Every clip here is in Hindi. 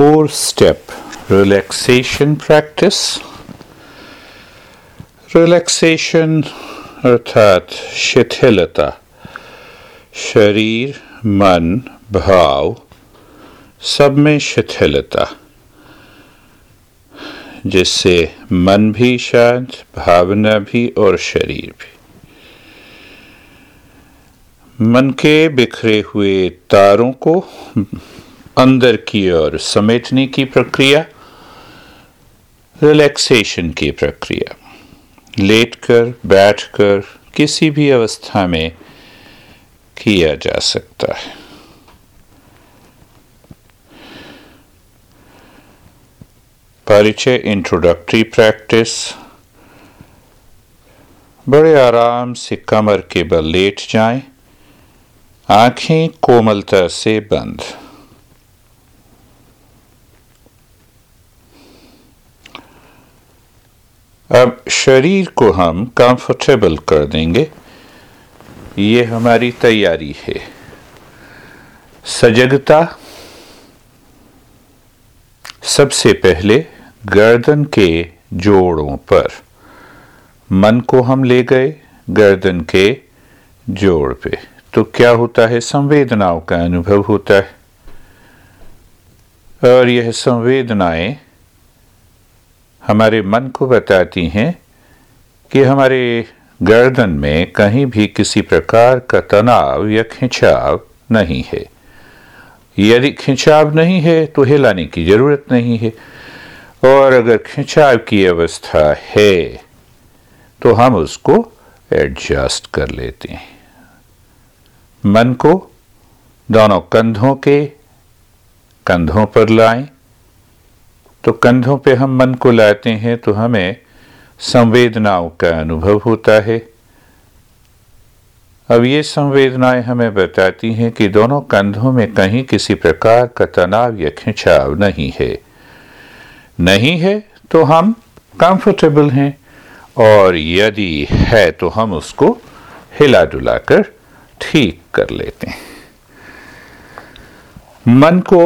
four step relaxation practice. Relaxation अर्थात शिथिलता, शरीर, मन, भाव, सब में शिथिलता, जिससे मन भी शांत, भावना भी और शरीर भी। मन के बिखरे हुए तारों को अंदर की ओर समेटने की प्रक्रिया रिलैक्सेशन की प्रक्रिया। लेटकर बैठकर किसी भी अवस्था में किया जा सकता है। परिचय इंट्रोडक्टरी प्रैक्टिस बड़े आराम से कमर के बल लेट जाएँ, आँखें कोमलता से बंद। अब शरीर को हम कंफर्टेबल कर देंगे। ये हमारी तैयारी है। सजगता सबसे पहले गर्दन के जोड़ों पर। मन को हम ले गए गर्दन के जोड़ पे। तो क्या होता है? संवेदनाओं का अनुभव होता है। और यह संवेदनाएँ हमारे मन को बताती हैं कि हमारे गर्दन में कहीं भी किसी प्रकार का तनाव या खिंचाव नहीं है। यदि खिंचाव नहीं है तो हिलाने की ज़रूरत नहीं है। और अगर खिंचाव की अवस्था है तो हम उसको एडजस्ट कर लेते हैं। मन को दोनों कंधों के कंधों पर लाएँ तो कंधों पे हम मन को लाते हैं तो हमें संवेदनाओं का अनुभव होता है। अब ये संवेदनाएँ हमें बताती हैं कि दोनों कंधों में कहीं किसी प्रकार का तनाव या खिंचाव नहीं है। नहीं है तो हम कंफर्टेबल हैं और यदि है तो हम उसको हिला डुला कर ठीक कर लेते हैं। मन को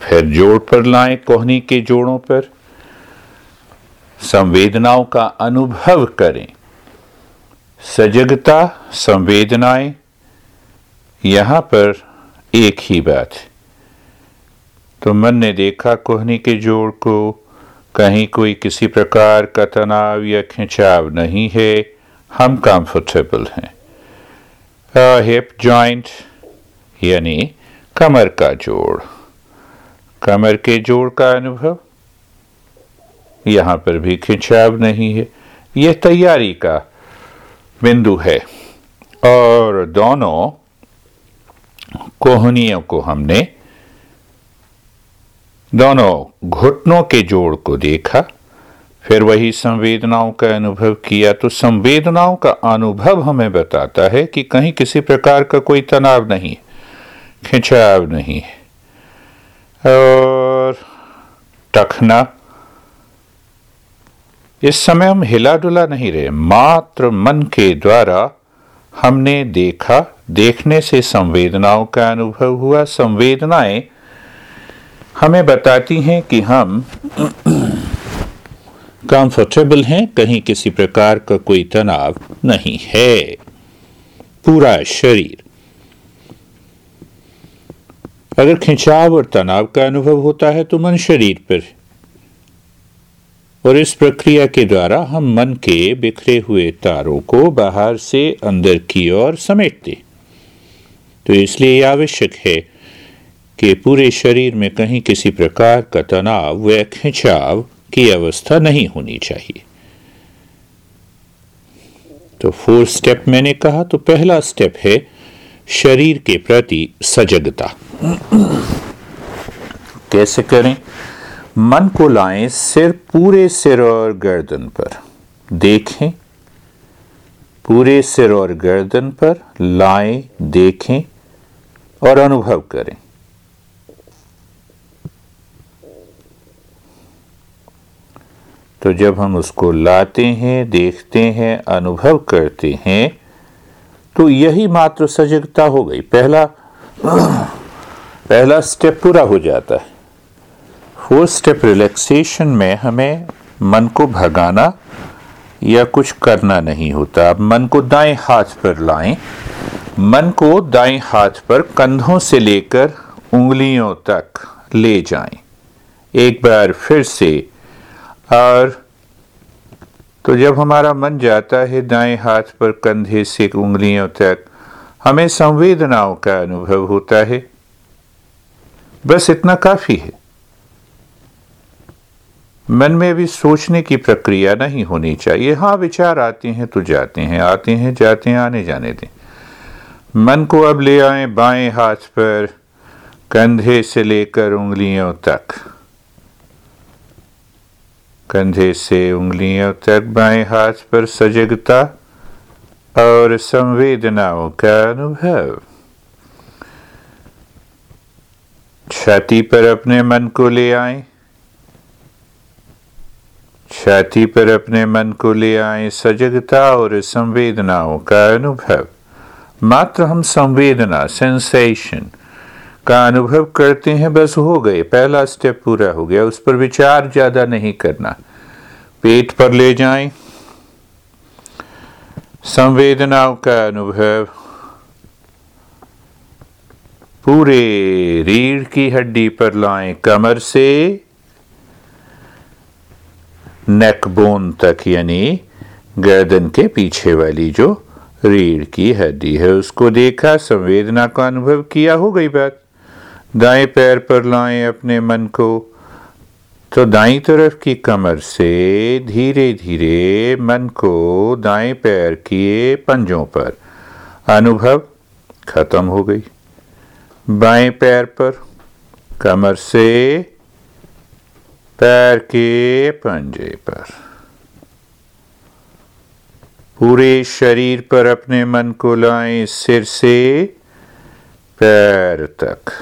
फिर जोड़ पर लाएँ कोहनी के जोड़ों पर। संवेदनाओं का अनुभव करें। सजगता संवेदनाएँ यहाँ पर एक ही बात। तो मन ने देखा कोहनी के जोड़ को, कहीं कोई किसी प्रकार का तनाव या खिंचाव नहीं है, हम कंफर्टेबल हैं। हिप जॉइंट यानी कमर का जोड़। कमर के जोड़ का अनुभव? यहाँ पर भी खिंचाव नहीं है। यह तैयारी का बिंदु है। और दोनों कोहनियों को हमने दोनों घुटनों के जोड़ को देखा। फिर वही संवेदनाओं का अनुभव किया। तो संवेदनाओं का अनुभव हमें बताता है कि कहीं किसी प्रकार का कोई तनाव नहीं खिंचाव नहीं है। और टखना। इस समय हम हिला डुला नहीं रहे, मात्र मन के द्वारा हमने देखा, देखने से संवेदनाओं का अनुभव हुआ। संवेदनाएँ हमें बताती हैं कि हम कंफर्टेबल हैं, कहीं किसी प्रकार का कोई तनाव नहीं है। पूरा शरीर अगर खिंचाव और तनाव का अनुभव होता है तो मन शरीर पर और इस प्रक्रिया के द्वारा हम मन के बिखरे हुए तारों को बाहर से अंदर की ओर समेटते तो इसलिए आवश्यक है कि पूरे शरीर में कहीं किसी प्रकार का तनाव व खिंचाव की अवस्था नहीं होनी चाहिए। तो फोर स्टेप मैंने कहा तो पहला स्टेप है शरीर के प्रति सजगता। कैसे करें? मन को लाएँ सिर पूरे सिर और गर्दन पर। देखें। पूरे सिर और गर्दन पर लाएँ, देखें और अनुभव करें। तो जब हम उसको लाते हैं, देखते हैं, अनुभव करते हैं तो यही मात्र सजगता हो गई। पहला पहला स्टेप पूरा हो जाता है। फोर्थ स्टेप रिलैक्सेशन में हमें मन को भगाना या कुछ करना नहीं होता। अब मन को दाएँ हाथ पर लाएँ। मन को दाएँ हाथ पर कंधों से लेकर उंगलियों तक ले जाएँ। एक बार फिर से, और तो जब हमारा मन जाता है दाएँ हाथ पर कंधे से उंगलियों तक, हमें संवेदनाओं का अनुभव होता है। बस इतना काफ़ी है। मन में भी सोचने की प्रक्रिया नहीं होनी चाहिए। हाँ विचार आते हैं तो जाते हैं, आते हैं, जाते हैं, आने जाने दें। मन को अब ले आए बाएँ हाथ पर, कंधे से लेकर उंगलियों तक। कंधे से उंगलियों तक बाएँ हाथ पर सजगता और संवेदनाओं का अनुभव। छाती पर अपने मन को ले आए। छाती पर अपने मन को ले आए सजगता और संवेदनाओं का अनुभव। मात्र हम संवेदना सेंसेशन का अनुभव करते हैं, बस हो गए। पहला स्टेप पूरा हो गया। उस पर विचार ज़्यादा नहीं करना। पेट पर ले जाएँ। संवेदनाओं का अनुभव। पूरे रीढ़ की हड्डी पर लाएँ कमर से। नेक बोन तक, यानी गर्दन के पीछे वाली जो रीढ़ की हड्डी है, उसको देखा, संवेदना का अनुभव किया, हो गई बात। दाएँ पैर पर लाएँ अपने मन को तो दाई तरफ़ की कमर से धीरे धीरे मन को दाएँ पैर के पंजों पर। अनुभव खत्म हो गई। बाएँ पैर पर कमर से पैर के पंजे पर। पूरे शरीर पर अपने मन को लाएँ सिर से पैर तक।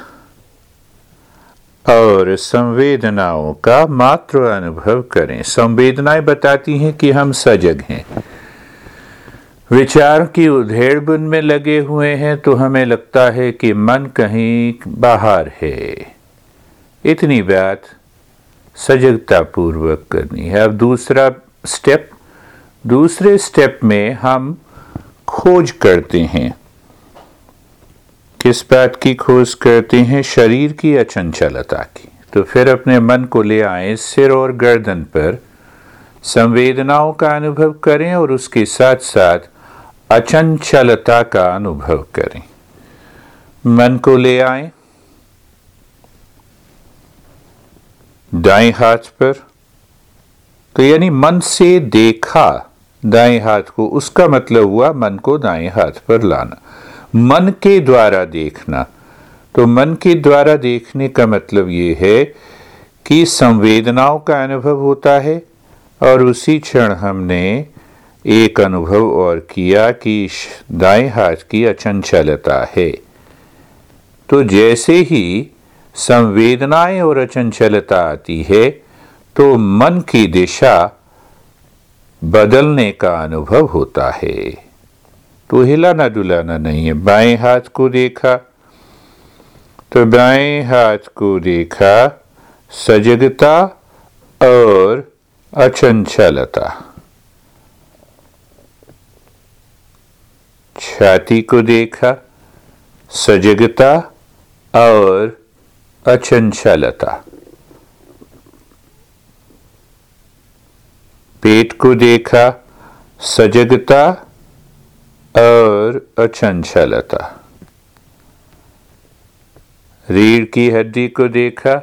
और संवेदनाओं का मात्र अनुभव करें। संवेदनाएँ बताती हैं कि हम सजग हैं। विचार की उधेड़ बुन में लगे हुए हैं तो हमें लगता है कि मन कहीं बाहर है। इतनी बात सजगता पूर्वक करनी है। अब दूसरा स्टेप दूसरे स्टेप में हम खोज करते हैं। किस बात की खोज करते हैं? शरीर की अचंचलता की? तो फिर अपने मन को ले आए सिर और गर्दन पर। संवेदनाओं का अनुभव करें और उसके साथ साथ अचंचलता का अनुभव करें। मन को ले आए। दाएँ हाथ पर। तो यानी मन से देखा दाएँ हाथ को, उसका मतलब हुआ मन को दाएँ हाथ पर लाना। मन के द्वारा देखना। तो मन के द्वारा देखने का मतलब ये है कि संवेदनाओं का अनुभव होता है और उसी क्षण हमने एक अनुभव और किया कि दाएँ हाथ की अचंचलता है। तो जैसे ही संवेदनाएँ और अचंचलता आती है तो मन की दिशा बदलने का अनुभव होता है। तो हिलाना डुलाना नहीं है। बाएँ हाथ को देखा तो बाएँ हाथ को देखा, सजगता और अचंचलता। छाती को देखा, सजगता और अचंचलता। पेट को देखा, सजगता और अचंचलता। रीढ़ की हड्डी को देखा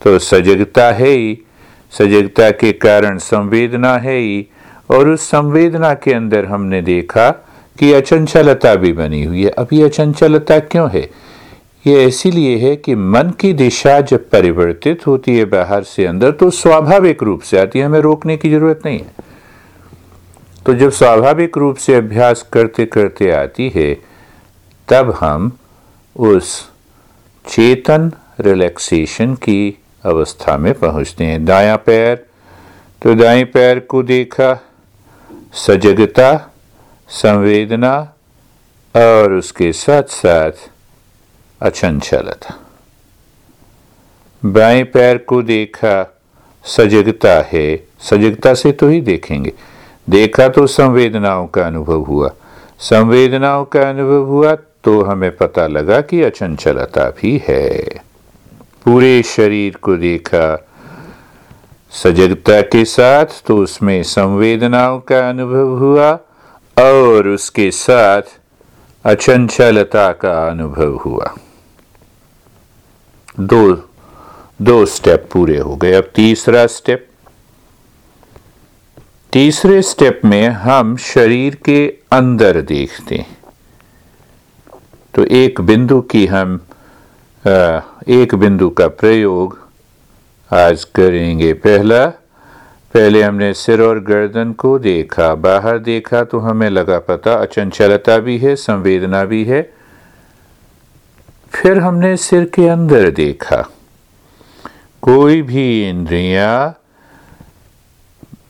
तो सजगता है ही। सजगता के कारण संवेदना है ही। और उस संवेदना के अंदर हमने देखा कि अचंचलता भी बनी हुई है। अब ये अचंचलता क्यों है? ये इसीलिए है कि मन की दिशा जब परिवर्तित होती है बाहर से अंदर तो स्वाभाविक रूप से आती है। हमें रोकने की ज़रूरत नहीं है। तो जब स्वाभाविक रूप से अभ्यास करते करते आती है, तब हम उस चेतन रिलैक्सेशन की अवस्था में पहुँचते हैं। दाया पैर तो दाएँ पैर को देखा, सजगता, संवेदना और उसके साथ साथ अचंचलता। बाएँ पैर को देखा, सजगता है। सजगता से तो ही देखेंगे। देखा तो संवेदनाओं का अनुभव हुआ। संवेदनाओं का अनुभव हुआ तो हमें पता लगा कि अचंचलता भी है। पूरे शरीर को देखा, सजगता के साथ तो उसमें संवेदनाओं का अनुभव हुआ और उसके साथ अचंचलता का अनुभव हुआ। दो दो स्टेप पूरे हो गए। अब तीसरा स्टेप तीसरे स्टेप में हम शरीर के अंदर देखते हैं। तो एक बिंदु की हम एक बिंदु का प्रयोग आज करेंगे। पहला, पहले हमने सिर और गर्दन को देखा, बाहर देखा तो हमें लगा पता अचंचलता भी है, संवेदना भी है। फिर हमने सिर के अंदर देखा। कोई भी इंद्रियाँ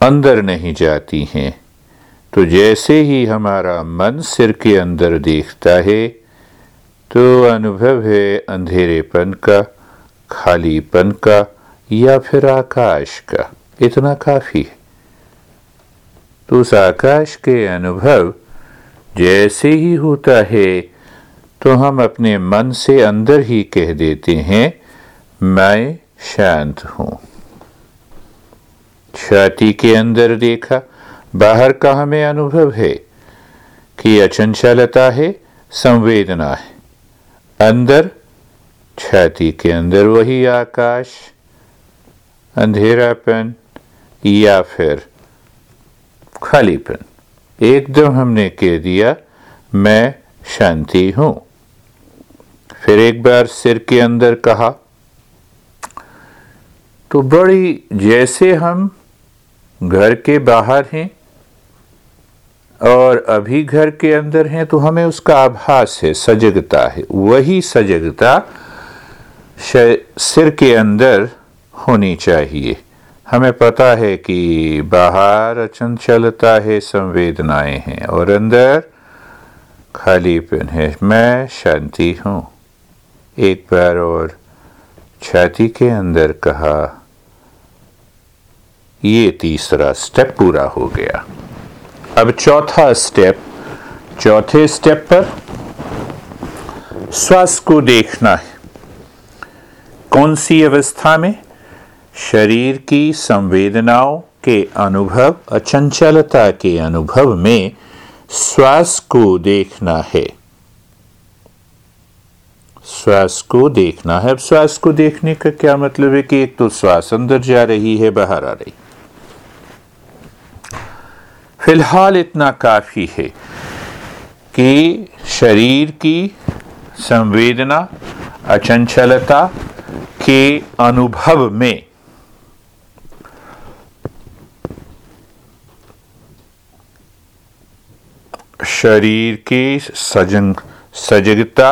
अंदर नहीं जाती हैं। तो जैसे ही हमारा मन सिर के अंदर देखता है तो अनुभव है अंधेरेपन का, खालीपन का, या फिर आकाश का। इतना काफ़ी है। तो उस आकाश के अनुभव जैसे ही होता है तो हम अपने मन से अंदर ही कह देते हैं, मैं शांत हूँ। छाती के अंदर देखा, बाहर का हमें अनुभव है? कि अचंचलता है, संवेदना है। अंदर, छाती के अंदर वही आकाश, अंधेरापन, या फिर खालीपन। एकदम हमने कह दिया, मैं शांति हूँ। फिर एक बार सिर के अंदर कहा तो बड़ी, जैसे हम घर के बाहर हैं और अभी घर के अंदर हैं तो हमें उसका आभास है, सजगता है। वही सजगता सिर के अंदर होनी चाहिए। हमें पता है कि बाहर अचंचलता है, संवेदनाएँ हैं, और अंदर खालीपन है। मैं शांति हूँ। एक बार और छाती के अंदर कहा ये तीसरा स्टेप पूरा हो गया। अब चौथा स्टेप चौथे स्टेप पर श्वास को देखना है। कौन सी अवस्था में? शरीर की संवेदनाओं के अनुभव, अचंचलता के अनुभव में श्वास को देखना है। श्वास को देखना है। अब श्वास को देखने का क्या मतलब है कि एक तो श्वास अंदर जा रही है, बाहर आ रही। फ़िलहाल इतना काफ़ी है कि शरीर की संवेदना, अचंचलता के अनुभव में शरीर के सजन, सजगता,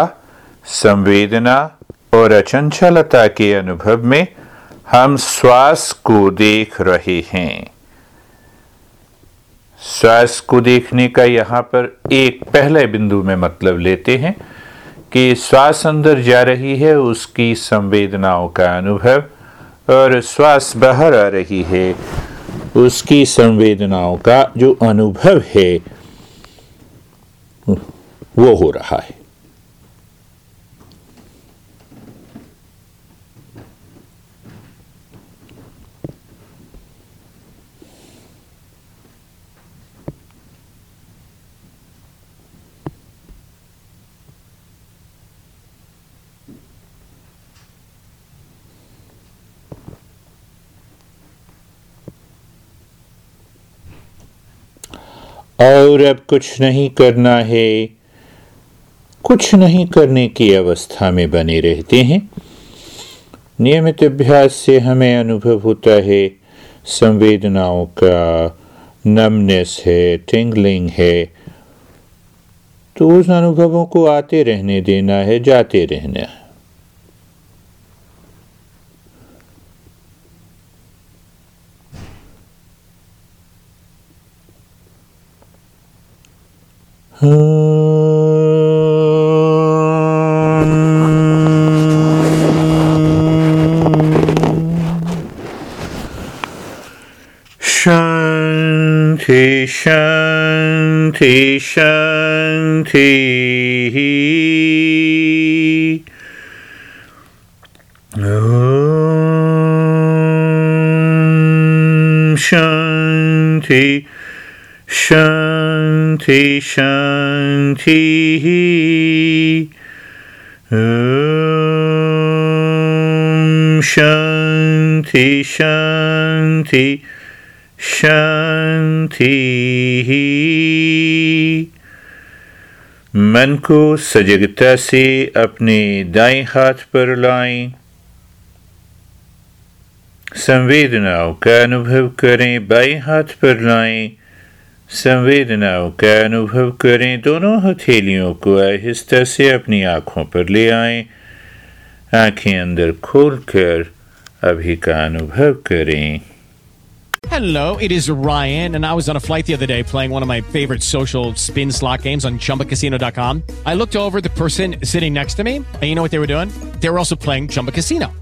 संवेदना और अचंचलता के अनुभव में हम श्वास को देख रहे हैं। श्वास को देखने का यहाँ पर एक पहले बिंदु में मतलब लेते हैं कि श्वास अंदर जा रही है, उसकी संवेदनाओं का अनुभव और श्वास बाहर आ रही है, उसकी संवेदनाओं का जो अनुभव है, वो हो रहा है। और अब कुछ नहीं करना है। कुछ नहीं करने की अवस्था में बने रहते हैं। नियमित अभ्यास से हमें अनुभव होता है। संवेदनाओं का नमनेस है टिंगलिंग है। तो उस अनुभवों को आते रहने देना है, जाते रहना है। Shanti, Shanti, Shanti. Om Shanti, Shanti, Shanti. शांति शांति शांति शांति मन को सजगता से अपने दाएँ हाथ पर लाएँ। संवेदनाओं का अनुभव करें, बाएँ हाथ पर लाएँ। संवेदनाओं का अनुभव करें दोनों हथेलियों को आहिस्ता से अपनी आंखों पर ले आएं आंखें अंदर खोलकर अभी का अनुभव करें Hello, it is Ryan, and I was on a flight the other day playing one of my favorite social spin slot games on chumbacasino.com. I looked over the person sitting next to me, and you know what they were doing? They were also playing Chumba Casino.